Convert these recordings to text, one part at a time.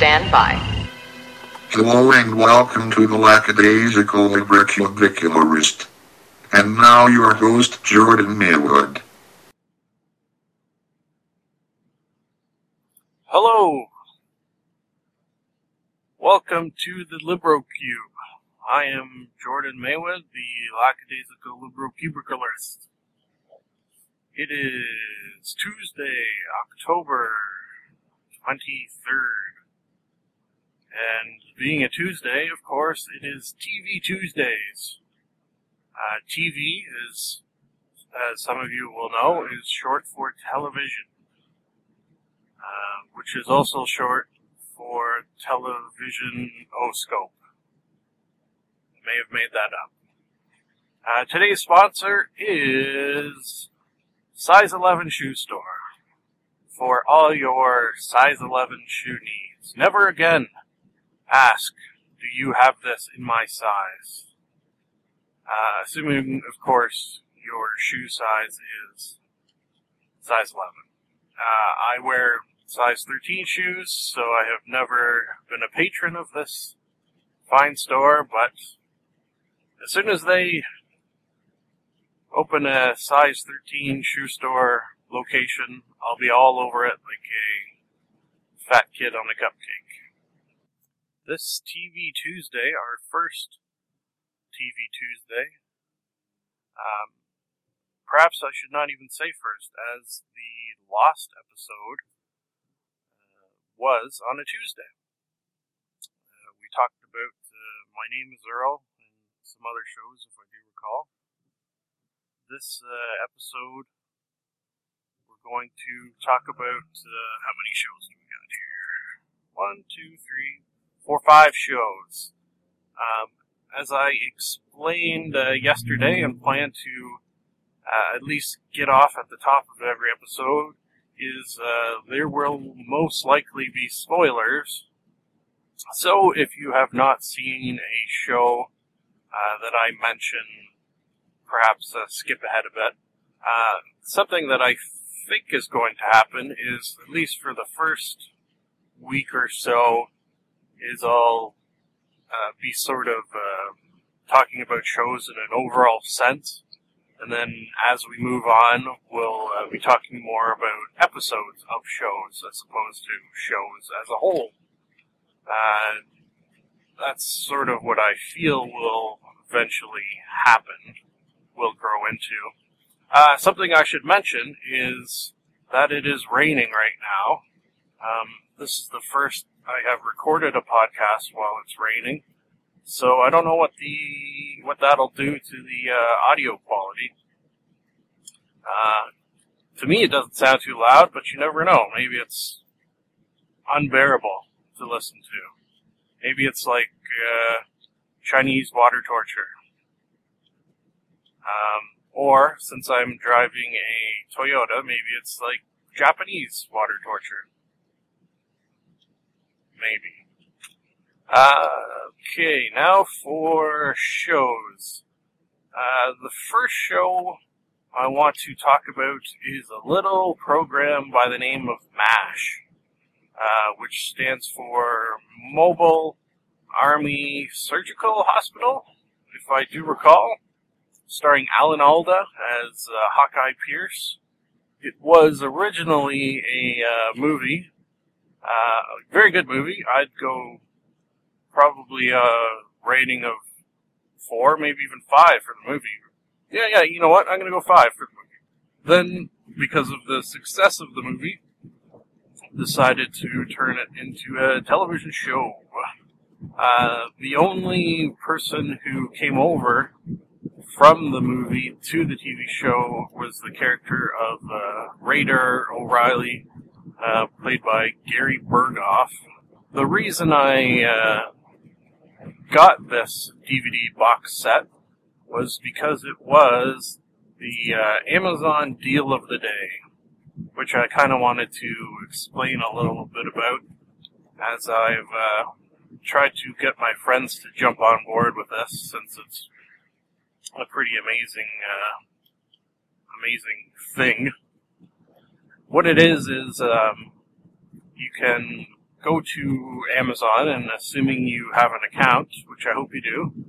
stand by. Hello and welcome to the Lackadaisical Libricubicularist. And now your host, Jordan Maywood. Hello. Welcome to the LibroCube. I am Jordan Maywood, the lackadaisical Librocubicalist. It is Tuesday, October 23rd. And being a Tuesday, of course, it is TV Tuesdays. Uh, TV is, as some of you will know, is short for television, uh, which is also short for television oscope. May have made that up. Uh, today's sponsor is Size 11 Shoe Store for all your size 11 shoe needs. Never again ask, do you have this in my size? Uh, assuming, of course, your shoe size is size 11. Uh, I wear size 13 shoes, so I have never been a patron of this fine store, but as soon as they open a size 13 shoe store location, I'll be all over it like a fat kid on a cupcake. This TV Tuesday, our first TV Tuesday, um, perhaps I should not even say first, as the Lost episode uh, was on a Tuesday. Uh, we talked about uh, My Name is Earl and some other shows, if I do recall. This uh, episode we're going to talk about uh, how many shows do we got here? One, two, three, four, five shows. Um, as I explained uh, yesterday and plan to uh, at least get off at the top of every episode, is uh, there will most likely be spoilers. So if you have not seen a show uh, that I mention, perhaps uh, skip ahead a bit. something that I think is going to happen is, at least for the first week or so, is I'll uh, be sort of uh, talking about shows in an overall sense. And then as we move on, we'll uh, be talking more about episodes of shows as opposed to shows as a whole. Uh, that's sort of what I feel will eventually happen, will grow into. Uh, something I should mention is that it is raining right now. Um, this is the first I have recorded a podcast while it's raining, so I don't know what the what that'll do to the uh, audio quality. Uh, to me, it doesn't sound too loud, but you never know. Maybe it's unbearable to listen to. Maybe it's like uh, Chinese water torture. Um, or, since I'm driving a Toyota, maybe it's like Japanese water torture. Maybe. Uh, okay, now for shows. Uh, the first show I want to talk about is a little program by the name of MASH, uh, which stands for Mobile Army Surgical Hospital, if I do recall starring Alan Alda as uh, Hawkeye Pierce. It was originally a uh, movie, uh, very good movie. I'd go probably a rating of four, maybe even five for the movie. Yeah, yeah, you know what? I'm gonna go five for the movie. Then, because of the success of the movie, decided to turn it into a television show. Uh, the only person who came over from the movie to the TV show was the character of uh, Radar O'Reilly, uh, played by Gary Burghoff. The reason I uh, got this DVD box set was because it was the uh, Amazon deal of the day, which I kind of wanted to explain a little bit about as I've uh, tried to get my friends to jump on board with this since it's a pretty amazing, uh, amazing thing. What it is is um, you can go to Amazon, and assuming you have an account, which I hope you do,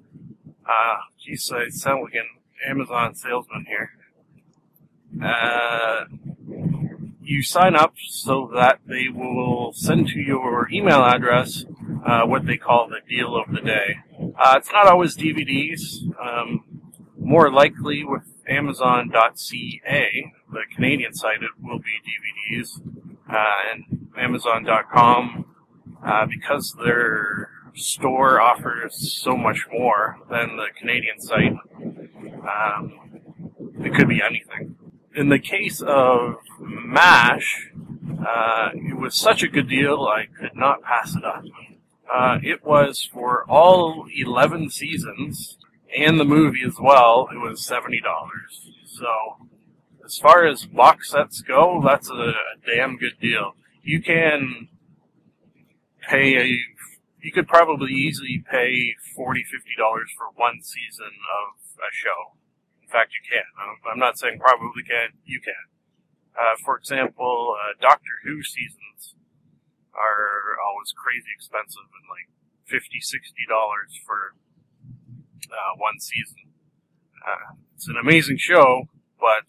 uh, geez, I sound like an Amazon salesman here. Uh, you sign up so that they will send to your email address uh, what they call the deal of the day. Uh, it's not always DVDs. Um, more likely with Amazon.ca, the Canadian site, it will be DVDs. Uh, and Amazon.com, uh, because their store offers so much more than the Canadian site, um, it could be anything. In the case of MASH, uh, it was such a good deal I could not pass it up. Uh, it was for all 11 seasons and the movie as well, it was $70. So, as far as box sets go, that's a, a damn good deal. You can pay a, you could probably easily pay $40, $50 for one season of a show. In fact, you can. I'm not saying probably can, you can. Uh, for example, uh, Doctor Who seasons are always crazy expensive and like $50, $60 for uh, one season. Uh, it's an amazing show, but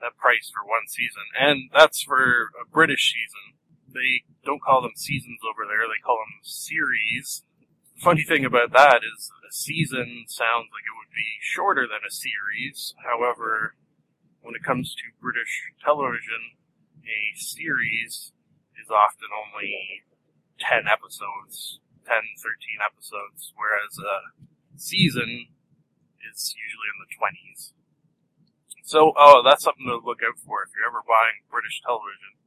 that price for one season, and that's for a British season. They don't call them seasons over there; they call them series. funny thing about that is a season sounds like it would be shorter than a series. However, when it comes to British television, a series is often only 10 episodes, 10, 13 episodes, whereas a season is usually in the 20s. So, oh, that's something to look out for if you're ever buying British television.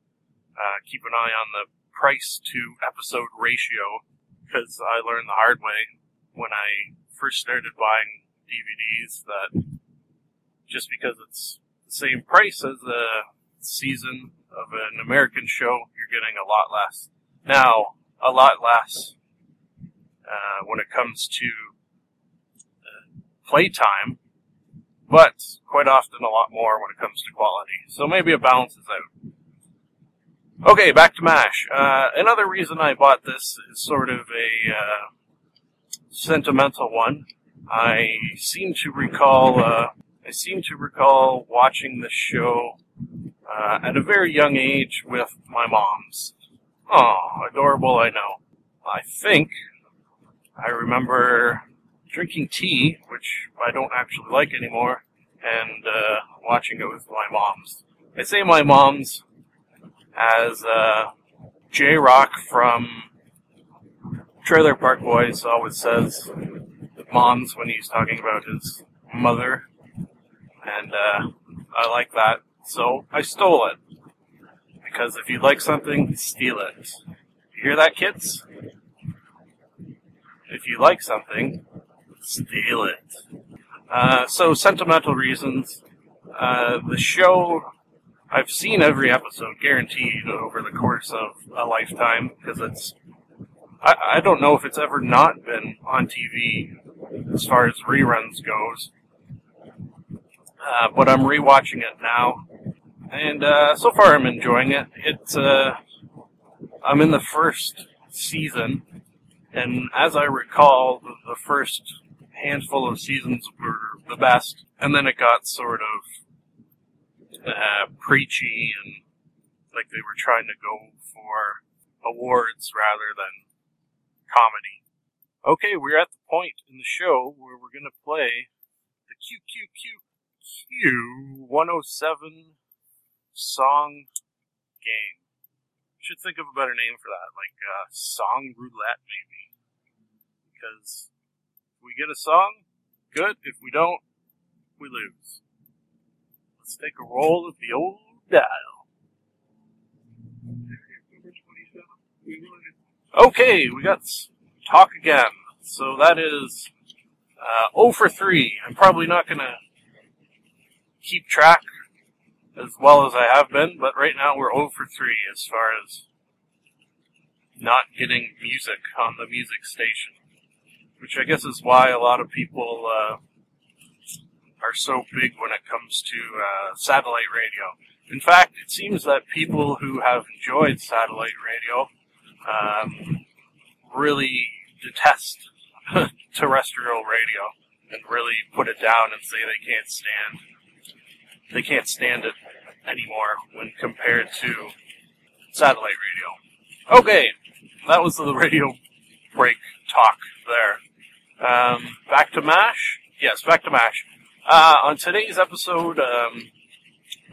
Uh, keep an eye on the price to episode ratio, because I learned the hard way when I first started buying DVDs that just because it's the same price as a season of an American show, you're getting a lot less. Now, a lot less uh, when it comes to playtime, but quite often a lot more when it comes to quality. So maybe it balances out. Okay, back to MASH. Uh, another reason I bought this is sort of a uh, sentimental one. I seem to recall. Uh, I seem to recall watching the show uh, at a very young age with my mom's. Oh, adorable! I know. I think I remember drinking tea, which I don't actually like anymore, and uh, watching it with my moms. I say my moms as uh, J-Roc from Trailer Park Boys always says moms when he's talking about his mother, and uh, I like that. So I stole it. Because if you like something, steal it. You hear that, kids? If you like something, Steal it. Uh, so, sentimental reasons. Uh, the show, I've seen every episode, guaranteed, over the course of a lifetime, because it's. I, I don't know if it's ever not been on TV as far as reruns goes. Uh, but I'm rewatching it now, and uh, so far I'm enjoying it. It's uh, I'm in the first season, and as I recall, the, the first handful of seasons were the best, and then it got sort of uh, preachy and like they were trying to go for awards rather than comedy. Okay, we're at the point in the show where we're going to play the QQQQ 107 song game. Should think of a better name for that, like uh, song roulette, maybe. Because we get a song, good. If we don't, we lose. Let's take a roll of the old dial. Okay, we got talk again. So that is uh, 0 for 3. I'm probably not going to keep track as well as I have been, but right now we're 0 for 3 as far as not getting music on the music station which I guess is why a lot of people uh, are so big when it comes to uh, satellite radio. In fact, it seems that people who have enjoyed satellite radio um, really detest terrestrial radio and really put it down and say they can't stand they can't stand it anymore when compared to satellite radio. Okay, that was the radio break talk there. Um, back to MASH. Yes, back to MASH. Uh, on today's episode um,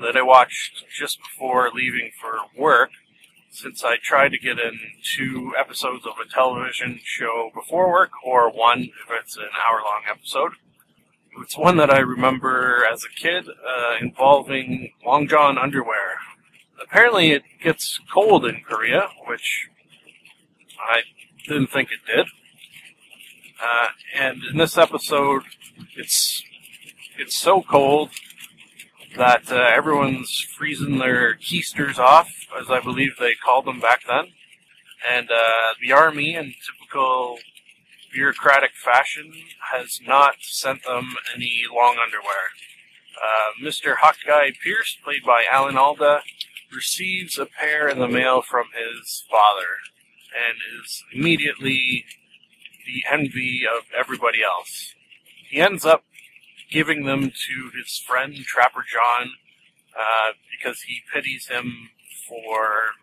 that I watched just before leaving for work, since I tried to get in two episodes of a television show before work, or one if it's an hour long episode. It's one that I remember as a kid uh, involving long john underwear. Apparently, it gets cold in Korea, which I didn't think it did. Uh, and in this episode, it's it's so cold that uh, everyone's freezing their keisters off, as I believe they called them back then. And uh, the army, in typical bureaucratic fashion, has not sent them any long underwear. Uh, Mr. Hawkeye Pierce, played by Alan Alda, receives a pair in the mail from his father and is immediately the envy of everybody else. He ends up giving them to his friend Trapper John uh, because he pities him for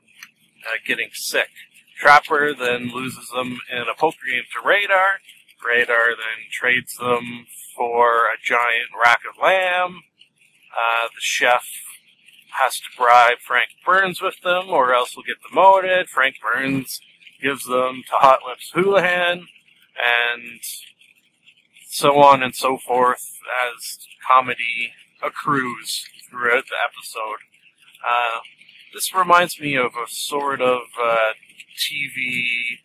uh, getting sick. Trapper then loses them in a poker game to Radar. Radar then trades them for a giant rack of lamb. Uh, the chef has to bribe Frank Burns with them, or else he'll get demoted. Frank Burns gives them to Hot Lips Houlihan, and so on and so forth as comedy accrues throughout the episode. Uh, this reminds me of a sort of uh, TV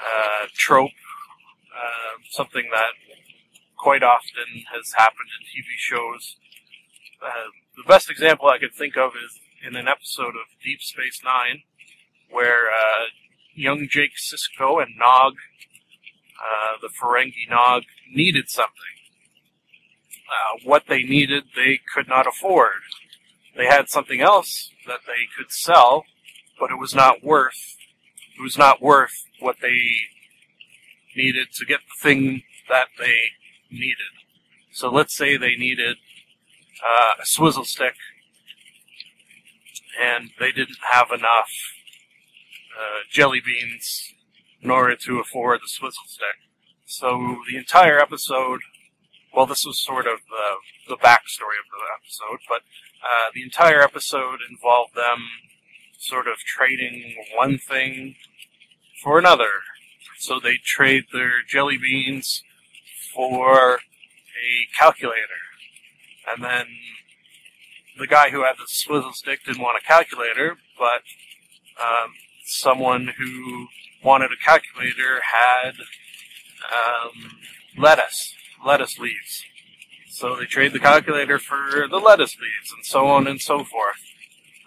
uh, trope, uh, something that quite often has happened in TV shows. Uh, the best example I could think of is in an episode of Deep Space Nine, where uh, young Jake Sisko and Nog, the Ferengi Nog, needed something. Uh, what they needed, they could not afford. They had something else that they could sell, but it was not worth. It was not worth what they needed to get the thing that they needed. So let's say they needed uh, a swizzle stick, and they didn't have enough uh, jelly beans in order to afford the swizzle stick. So the entire episode, well, this was sort of the, the backstory of the episode, but uh, the entire episode involved them sort of trading one thing for another. So they trade their jelly beans for a calculator. And then the guy who had the swizzle stick didn't want a calculator, but um, someone who wanted a calculator had um, lettuce, lettuce leaves. So they trade the calculator for the lettuce leaves, and so on and so forth.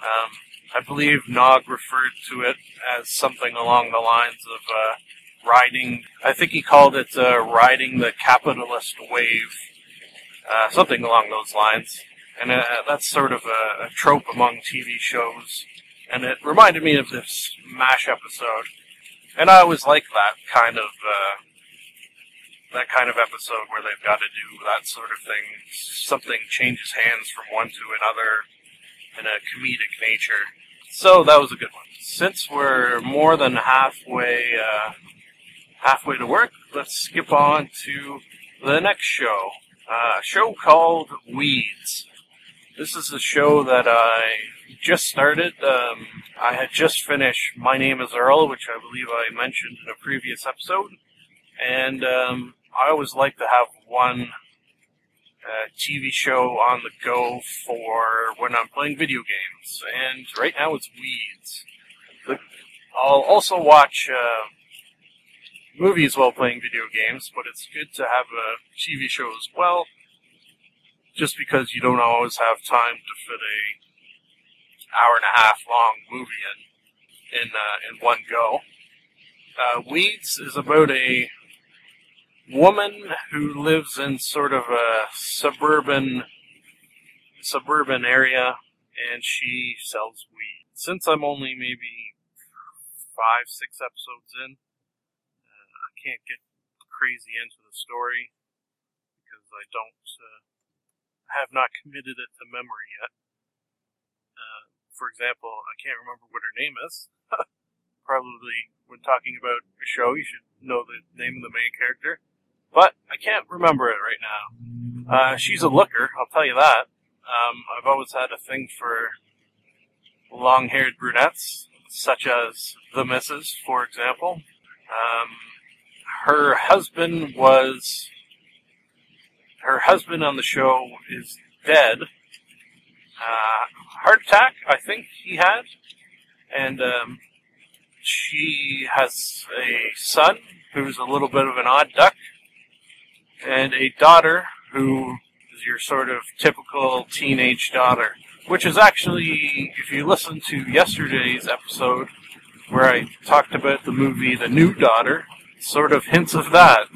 Um, I believe Nog referred to it as something along the lines of uh, riding. I think he called it uh, riding the capitalist wave, uh, something along those lines. And uh, that's sort of a, a trope among TV shows. And it reminded me of this MASH episode. And I always like that kind of uh, that kind of episode where they've got to do that sort of thing. Something changes hands from one to another in a comedic nature. So that was a good one. Since we're more than halfway uh, halfway to work, let's skip on to the next show. Uh, a show called Weeds. This is a show that I just started. Um, I had just finished My Name is Earl, which I believe I mentioned in a previous episode. And um, I always like to have one uh, TV show on the go for when I'm playing video games, and right now it's Weeds. I'll also watch uh, movies while playing video games, but it's good to have a TV show as well, just because you don't always have time to fit a hour and a half long movie in in uh, in one go. Uh, Weeds is about a woman who lives in sort of a suburban suburban area and she sells weed. Since I'm only maybe five, six episodes in. Uh, I can't get crazy into the story because I don't uh, have not committed it to memory yet. Uh, for example, I can't remember what her name is. Probably when talking about a show, you should know the name of the main character, but I can't remember it right now. Uh, she's a looker, I'll tell you that. Um, I've always had a thing for long-haired brunettes, such as the Misses, for example. Um, her husband was her husband on the show is dead. Uh, heart attack, I think he had, and um, she has a son who's a little bit of an odd duck, and a daughter who is your sort of typical teenage daughter. Which is actually, if you listen to yesterday's episode, where I talked about the movie The New Daughter, sort of hints of that.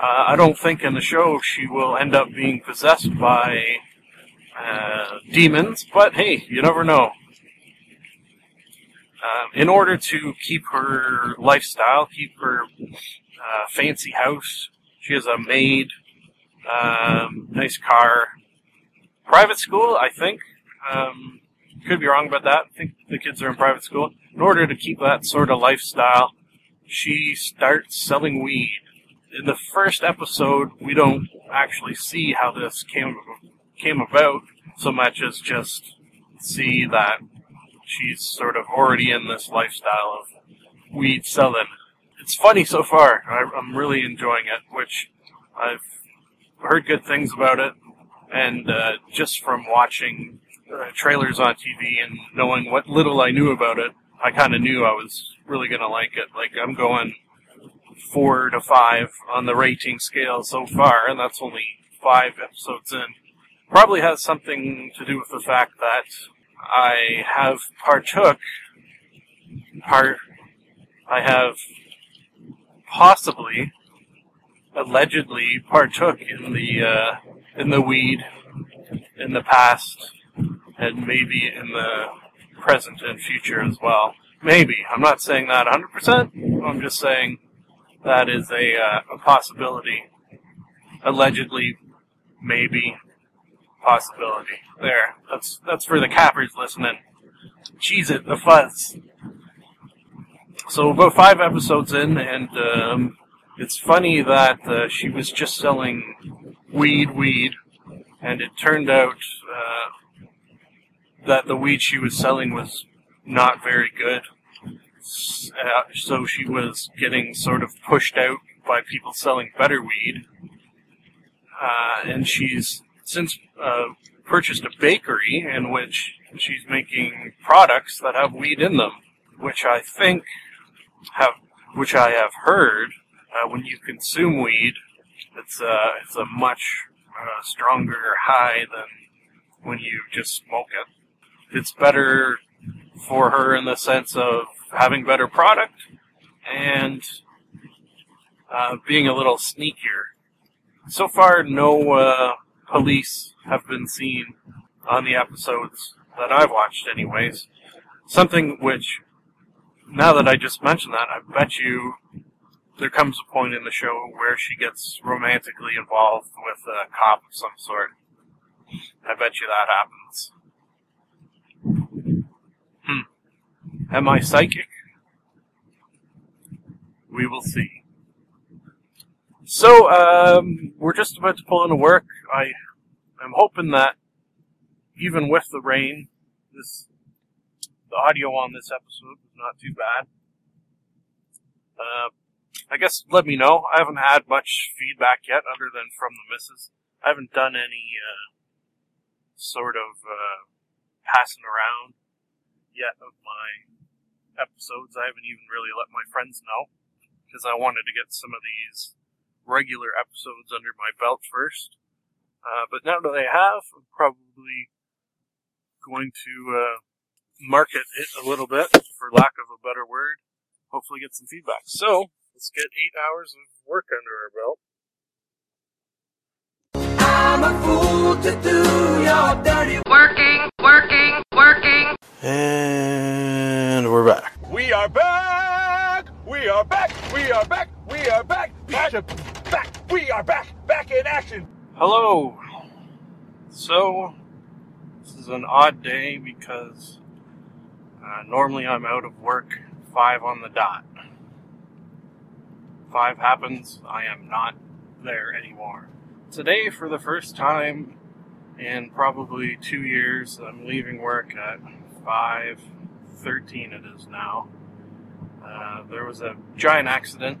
Uh, I don't think in the show she will end up being possessed by uh, demons, but hey, you never know. Uh, in order to keep her lifestyle, keep her uh, fancy house, she has a maid, um, nice car, private school, I think. Um, could be wrong about that. I think the kids are in private school. In order to keep that sort of lifestyle, she starts selling weed. In the first episode, we don't actually see how this came came about so much as just see that she's sort of already in this lifestyle of weed selling. It's funny so far. I, I'm really enjoying it, which I've heard good things about it, and uh, just from watching uh, trailers on TV and knowing what little I knew about it, I kind of knew I was really to like it. Like, I'm going four to five on the rating scale so far, and that's only five episodes in. Probably has something to do with the fact that I have partook, part, I have possibly, allegedly partook in the, uh, in the weed in the past, and maybe in the present and future as well. Maybe. I'm not saying that 100%. I'm just saying that is a, uh, a possibility. Allegedly, maybe, possibility. There. That's that's for the cappers listening. Cheese it, the fuzz. So about five episodes in, and um, it's funny that uh, she was just selling weed, weed, and it turned out uh, that the weed she was selling was not very good. Uh, so she was getting sort of pushed out by people selling better weed. Uh, and she's since uh, purchased a bakery in which she's making products that have weed in them, which I think have, which I have heard, uh, when you consume weed, it's a it's a much uh, stronger high than when you just smoke it. It's better for her in the sense of having better product and uh, being a little sneakier. So far, no uh, police have been seen on the episodes that I've watched, anyways. Something which, now that I just mentioned that, I bet you there comes a point in the show where she gets romantically involved with a cop of some sort. I bet you that happens. Am I psychic? We will see. So, um, we're just about to pull into work. I am hoping that even with the rain, this the audio on this episode was not too bad. Uh, I guess let me know. I haven't had much feedback yet, other than from the misses. I haven't done any uh, sort of uh, passing around yet of my episodes. I haven't even really let my friends know because I wanted to get some of these regular episodes under my belt first. Uh, but now that I have, I'm probably going to uh, market it a little bit, for lack of a better word. Hopefully, get some feedback. So let's get eight hours of work under our belt. I'm a fool to do your dirty Working, working, working. And we're back. We are back! We are back. We are back. We are back. Back. Back. We are back. Back in action. Hello. So, this is an odd day because uh, normally I'm out of work five on the dot. Five happens, I am not there anymore. Today, for the first time in probably two years, I'm leaving work at 5.13 it is now. Uh, there was a giant accident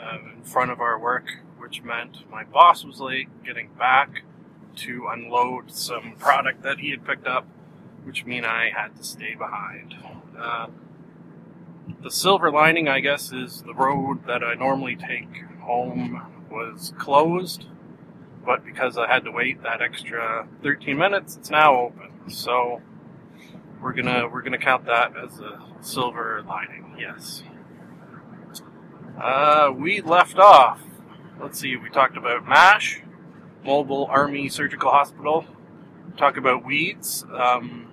uh, in front of our work, which meant my boss was late getting back to unload some product that he had picked up, which mean I had to stay behind. Uh, the silver lining, I guess, is the road that I normally take home was closed, but because I had to wait that extra 13 minutes, it's now open. So we're gonna we're gonna count that as a silver lining. Yes. Uh, we left off. Let's see. We talked about MASH, Mobile Army Surgical Hospital. Talk about weeds, um,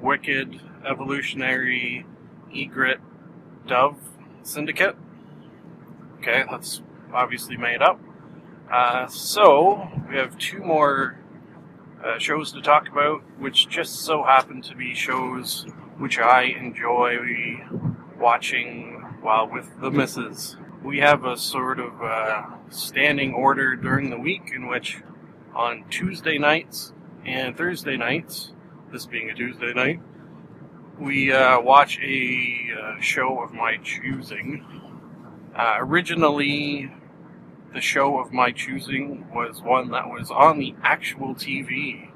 Wicked, Evolutionary, Egret, Dove Syndicate. Okay, that's obviously made up. Uh, so we have two more uh, shows to talk about, which just so happen to be shows which I enjoy watching while with the misses. We have a sort of uh, standing order during the week in which on Tuesday nights and Thursday nights, this being a Tuesday night, we uh, watch a uh, show of my choosing. Uh, originally, the show of my choosing was one that was on the actual TV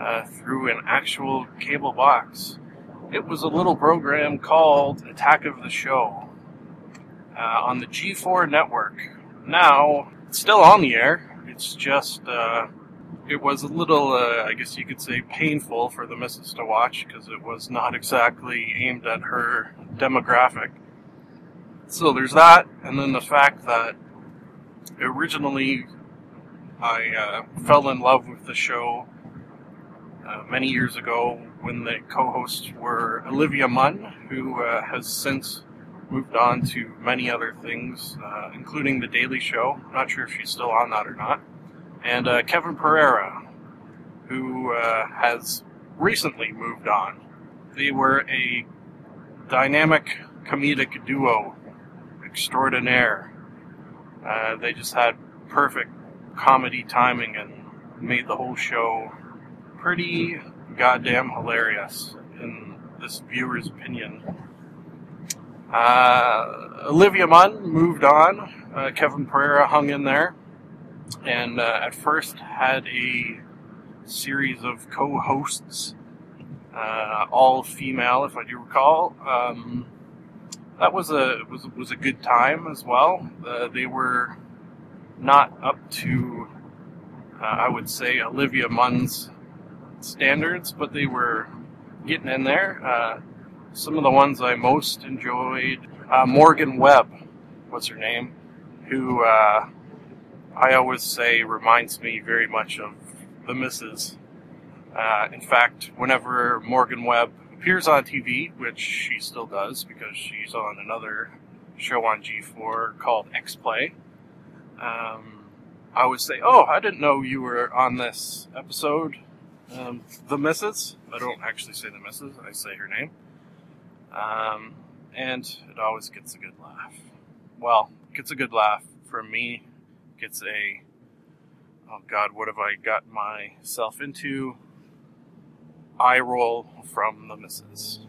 uh, through an actual cable box. It was a little program called Attack of the Show uh, on the G4 network. Now, it's still on the air. It's just, uh, it was a little, uh, I guess you could say, painful for the missus to watch because it was not exactly aimed at her demographic. So there's that, and then the fact that originally I uh, fell in love with the show uh, many years ago when the co-hosts were Olivia Munn, who uh, has since moved on to many other things, uh, including The Daily Show. I'm Not sure if she's still on that or not. And uh, Kevin Pereira, who uh, has recently moved on. They were a dynamic comedic duo extraordinaire. Uh, they just had perfect comedy timing and made the whole show pretty goddamn hilarious in this viewer's opinion. Uh, Olivia Munn moved on. Uh, Kevin Pereira hung in there, and uh, at first had a series of co-hosts, uh, all female, if I do recall. Um, that was a was was a good time as well. Uh, they were not up to, uh, I would say, Olivia Munn's standards, but they were getting in there. Uh, some of the ones I most enjoyed, uh, Morgan Webb, what's her name, who uh, I always say reminds me very much of the Misses. Uh, in fact, whenever Morgan Webb appears on TV, which she still does because she's on another show on G4 called X Play, um, I always say, "Oh, I didn't know you were on this episode." Um, the Misses. I don't actually say the Misses. I say her name. Um, and it always gets a good laugh. Well, gets a good laugh from me. Gets a, oh God, what have I got myself into? Eye roll from the missus.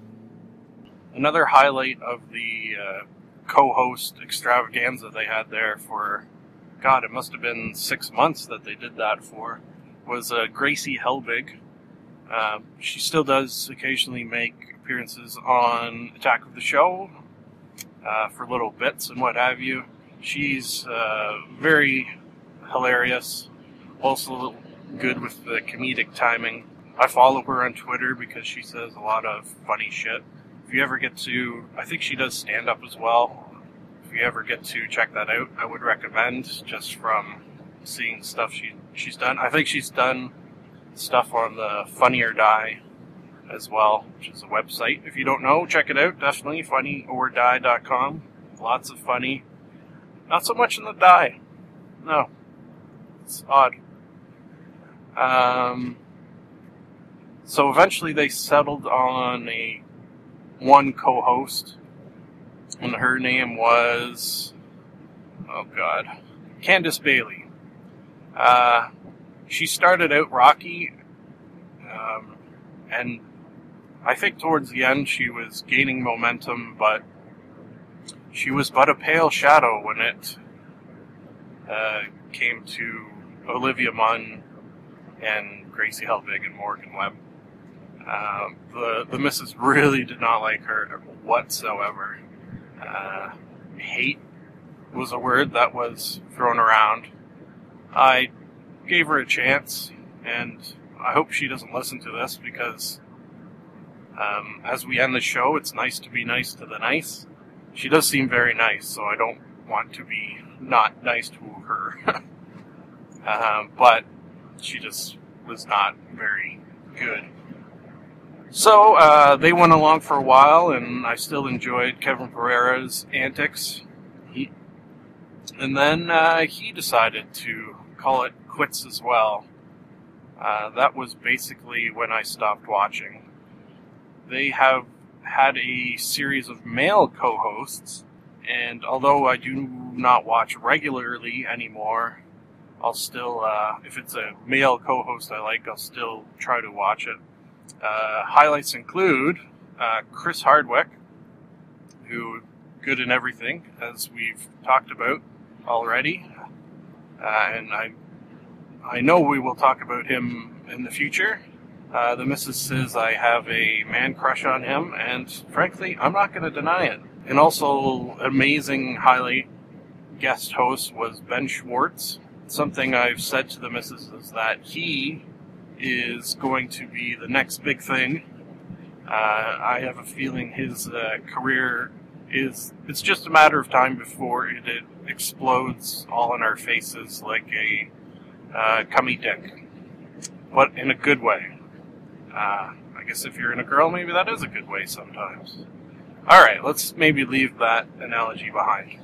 Another highlight of the uh, co-host extravaganza they had there for, God, it must have been six months that they did that for, was uh, Gracie Helbig. Uh, she still does occasionally make appearances on Attack of the Show uh, for little bits and what have you. She's uh, very hilarious, also good with the comedic timing. I follow her on Twitter because she says a lot of funny shit. If you ever get to, I think she does stand up as well. If you ever get to check that out, I would recommend just from seeing stuff she she's done. I think she's done stuff on the Funny or Die as well, which is a website. If you don't know, check it out. Definitely funnyorDie.com. lots of funny. Not so much in the die. No, it's odd. Um, so eventually they settled on a one co-host, and her name was oh god, Candace Bailey. Uh, she started out rocky, um, and I think towards the end she was gaining momentum, but she was but a pale shadow when it uh, came to Olivia Munn and Gracie Helbig and Morgan Webb. Um, the the missus really did not like her whatsoever. Uh, hate was a word that was thrown around. I gave her a chance, and I hope she doesn't listen to this because um, as we end the show, it's nice to be nice to the nice. She does seem very nice, so I don't want to be not nice to her. um, but she just was not very good. So uh, they went along for a while, and I still enjoyed Kevin Pereira's antics. He, and then uh, he decided to call it quits as well. Uh, that was basically when I stopped watching. They have had a series of male co hosts, and although I do not watch regularly anymore, I'll still, uh, if it's a male co host I like, I'll still try to watch it. Uh, highlights include uh, Chris Hardwick, who good in everything, as we've talked about already, uh, and I I know we will talk about him in the future. Uh, the missus says I have a man crush on him, and frankly, I'm not going to deny it. And also, amazing highlight guest host was Ben Schwartz. Something I've said to the missus is that he is going to be the next big thing. Uh, I have a feeling his uh, career is, it's just a matter of time before it, it explodes all in our faces like a uh, cummy dick. But in a good way. Uh, I guess if you're in a girl, maybe that is a good way sometimes. Alright, let's maybe leave that analogy behind.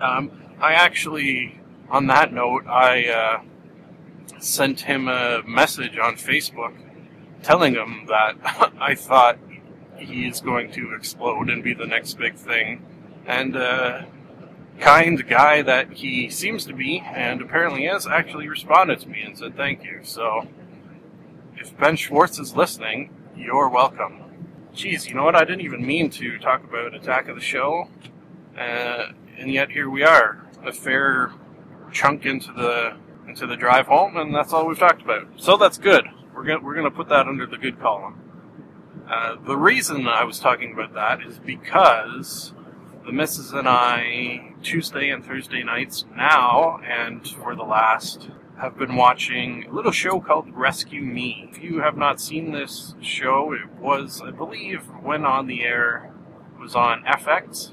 Um, I actually, on that note, I uh, sent him a message on Facebook telling him that I thought he is going to explode and be the next big thing. And uh, kind guy that he seems to be, and apparently is, actually responded to me and said thank you. So, if Ben Schwartz is listening, you're welcome. Geez, you know what? I didn't even mean to talk about Attack of the Show, uh, and yet here we are, a fair chunk into the into the drive home, and that's all we've talked about. So that's good. We're gonna we're gonna put that under the good column. Uh, the reason I was talking about that is because the missus and I, Tuesday and Thursday nights now, and for the last, have been watching a little show called Rescue Me. If you have not seen this show, it was, I believe, when on the air, It was on FX.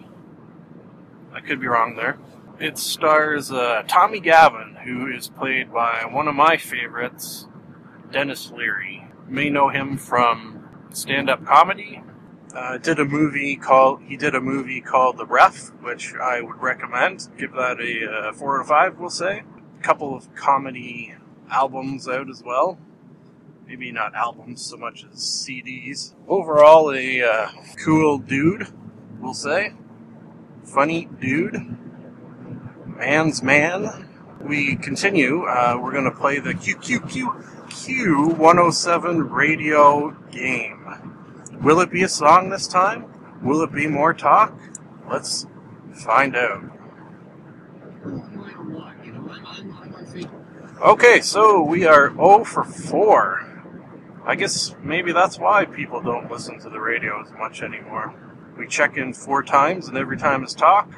I could be wrong there. It stars uh, Tommy Gavin, who is played by one of my favorites, Denis Leary. You may know him from stand-up comedy. Uh, did a movie called he did a movie called The Ref, which I would recommend. Give that a uh, four out of five. We'll say. A couple of comedy albums out as well. Maybe not albums so much as CDs. Overall, a uh, cool dude. We'll say. Funny dude man's man. We continue. Uh, we're going to play the QQQQ 107 radio game. Will it be a song this time? Will it be more talk? Let's find out. Okay, so we are 0 for 4. I guess maybe that's why people don't listen to the radio as much anymore. We check in four times, and every time is talk.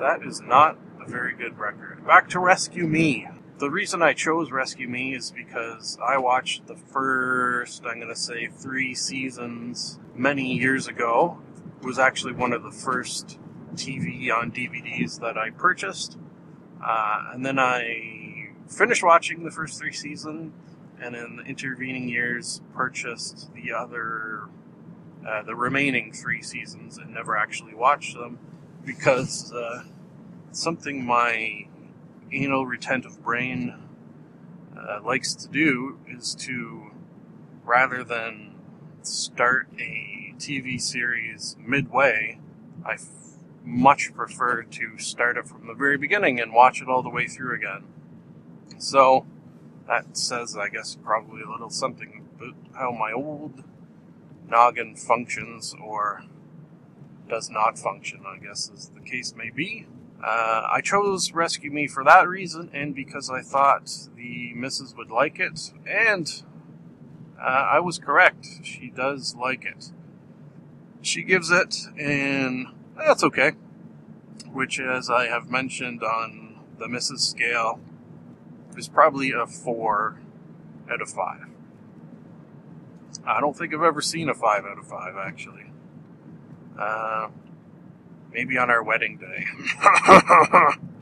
That is not a very good record. Back to Rescue Me. The reason I chose Rescue Me is because I watched the first, I'm going to say, three seasons many years ago. It was actually one of the first TV on DVDs that I purchased. Uh, and then I finished watching the first three seasons, and in the intervening years, purchased the other, uh, the remaining three seasons and never actually watched them because uh, something my anal retentive brain uh, likes to do is to, rather than start a TV series midway, I f- much prefer to start it from the very beginning and watch it all the way through again. So, that says, I guess, probably a little something about how my old noggin functions or does not function, I guess, as the case may be. Uh, I chose Rescue Me for that reason and because I thought the missus would like it, and uh, I was correct. She does like it. She gives it, and that's okay. Which, as I have mentioned on the Mrs. scale, is probably a 4 out of 5. I don't think I've ever seen a 5 out of 5, actually. Uh, maybe on our wedding day.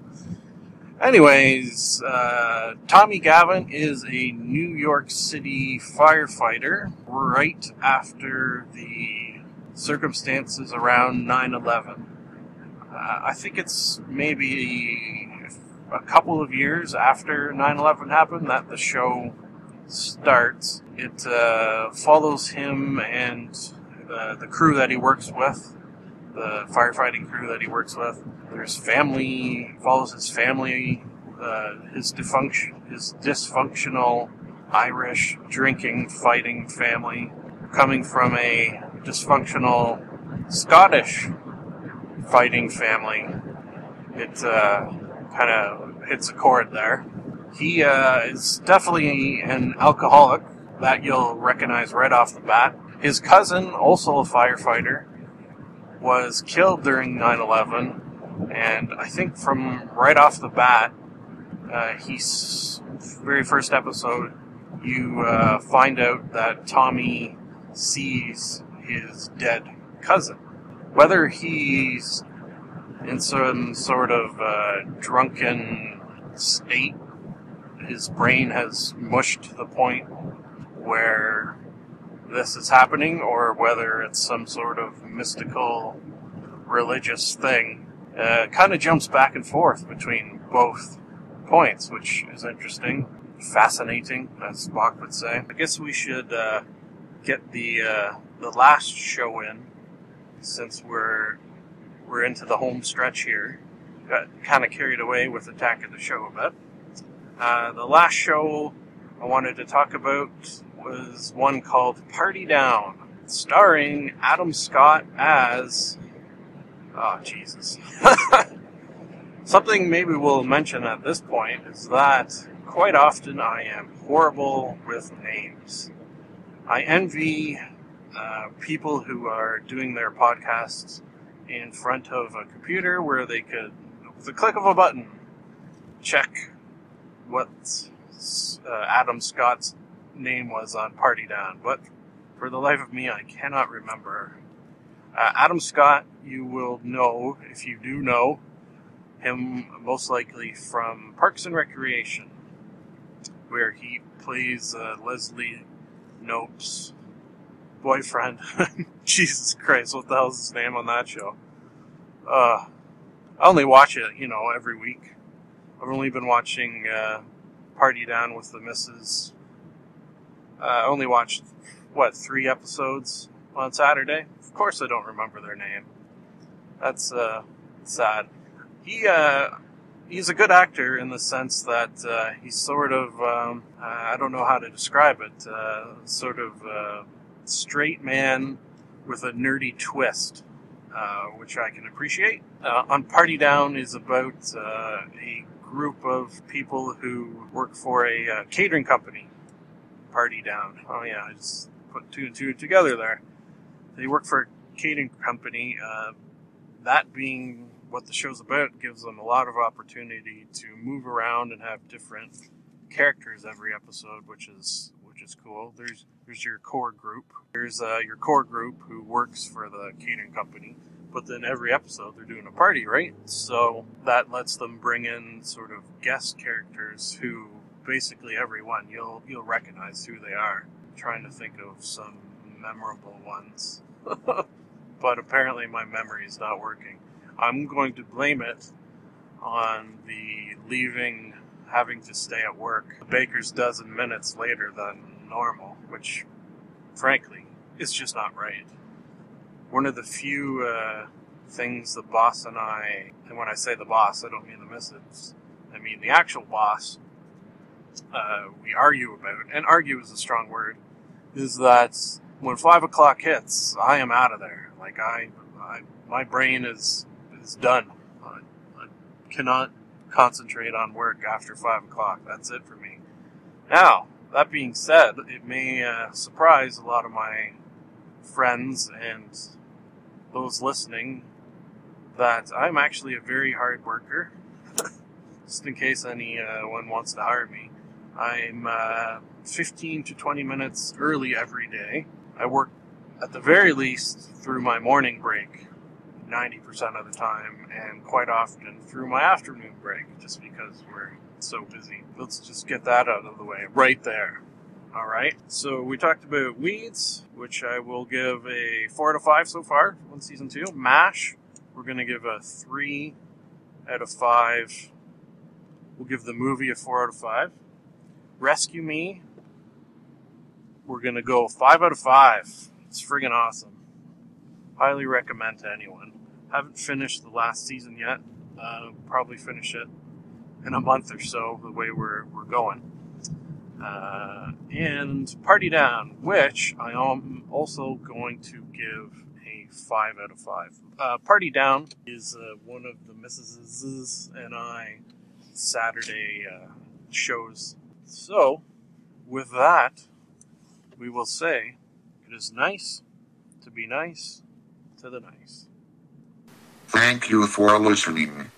Anyways, uh, Tommy Gavin is a New York City firefighter right after the circumstances around 9 11. Uh, I think it's maybe a couple of years after 9 11 happened that the show starts. It uh, follows him and uh, the crew that he works with, the firefighting crew that he works with. There's family, follows his family, uh, his dysfunction, his dysfunctional Irish drinking, fighting family, coming from a dysfunctional Scottish fighting family. It uh, kind of hits a chord there. He uh, is definitely an alcoholic that you'll recognize right off the bat. His cousin, also a firefighter, was killed during 9 11, and I think from right off the bat, uh, he's very first episode, you uh, find out that Tommy sees his dead cousin. Whether he's in some sort of uh, drunken state, his brain has mushed to the point where this is happening, or whether it's some sort of mystical religious thing, uh, kind of jumps back and forth between both points, which is interesting, fascinating, as Spock would say. I guess we should uh, get the uh, the last show in, since we're we're into the home stretch here. Got kind of carried away with Attack of the Show a bit. Uh, the last show I wanted to talk about was one called Party Down, starring Adam Scott as. Oh, Jesus. Something maybe we'll mention at this point is that quite often I am horrible with names. I envy uh, people who are doing their podcasts in front of a computer where they could, with the click of a button, check what uh, Adam Scott's name was on Party Down. But for the life of me, I cannot remember. Uh, Adam Scott, you will know, if you do know, him most likely from Parks and Recreation, where he plays uh, Leslie Knope's boyfriend. Jesus Christ, what the hell's his name on that show? Uh, I only watch it, you know, every week. I've only been watching uh, Party Down with the Misses. Uh, I only watched, what, three episodes on Saturday? Of course I don't remember their name. That's uh, sad. He, uh, he's a good actor in the sense that uh, he's sort of, um, I don't know how to describe it, uh, sort of uh, straight man with a nerdy twist, uh, which I can appreciate. Uh, on Party Down is about uh, a group of people who work for a uh, catering company. Party Down. Oh yeah, I just put two and two together there. They work for a catering company. Uh, that being what the show's about gives them a lot of opportunity to move around and have different characters every episode, which is which is cool. There's there's your core group. There's uh, your core group who works for the catering company. But then every episode they're doing a party, right? So that lets them bring in sort of guest characters who basically everyone you'll you'll recognize who they are. I'm trying to think of some memorable ones. but apparently my memory is not working. I'm going to blame it on the leaving, having to stay at work a baker's dozen minutes later than normal, which, frankly, is just not right. One of the few uh, things the boss and I, and when I say the boss, I don't mean the missus, I mean the actual boss, uh, we argue about, and argue is a strong word, is that when five o'clock hits, I am out of there. Like I, I my brain is is done. I, I cannot concentrate on work after five o'clock. That's it for me. Now, that being said, it may uh, surprise a lot of my friends and those listening that I'm actually a very hard worker. Just in case anyone wants to hire me, I'm uh, 15 to 20 minutes early every day. I work at the very least through my morning break 90% of the time, and quite often through my afternoon break, just because we're so busy. Let's just get that out of the way right there. All right. So we talked about Weeds, which I will give a four out of five so far on season two. Mash, we're going to give a three out of five. We'll give the movie a four out of five. Rescue Me, we're going to go five out of five. It's friggin' awesome. Highly recommend to anyone. Haven't finished the last season yet. Uh, probably finish it in a month or so, the way we're, we're going. Uh, and Party Down, which I am also going to give a 5 out of 5. Uh, Party Down is uh, one of the Mrs. and I Saturday uh, shows. So, with that, we will say it is nice to be nice to the nice. Thank you for listening.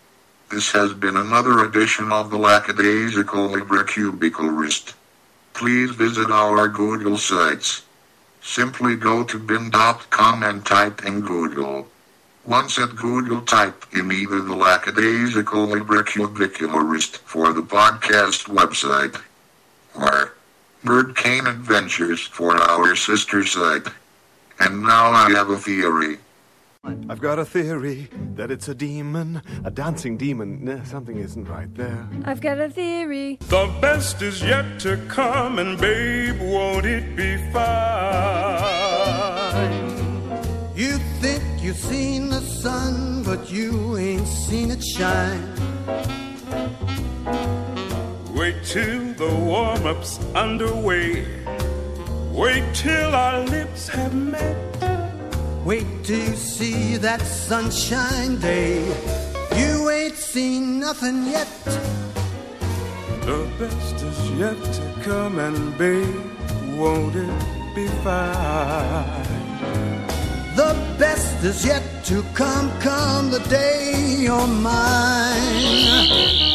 This has been another edition of the Lackadaisical Librocubicularist. Please visit our Google sites. Simply go to bing.com and type in Google. Once at Google, type in either the Lackadaisical Librocubicularist for the podcast website or Bird Cane Adventures for our sister site. And now I have a theory. I've got a theory that it's a demon, a dancing demon. Nah, something isn't right there. I've got a theory. The best is yet to come, and babe, won't it be fine? You think you've seen the sun, but you ain't seen it shine. Wait till the warm up's underway. Wait till our lips have met. Wait till you see that sunshine day. You ain't seen nothing yet. The best is yet to come, and babe, won't it be fine? The best is yet to come, come the day you're mine.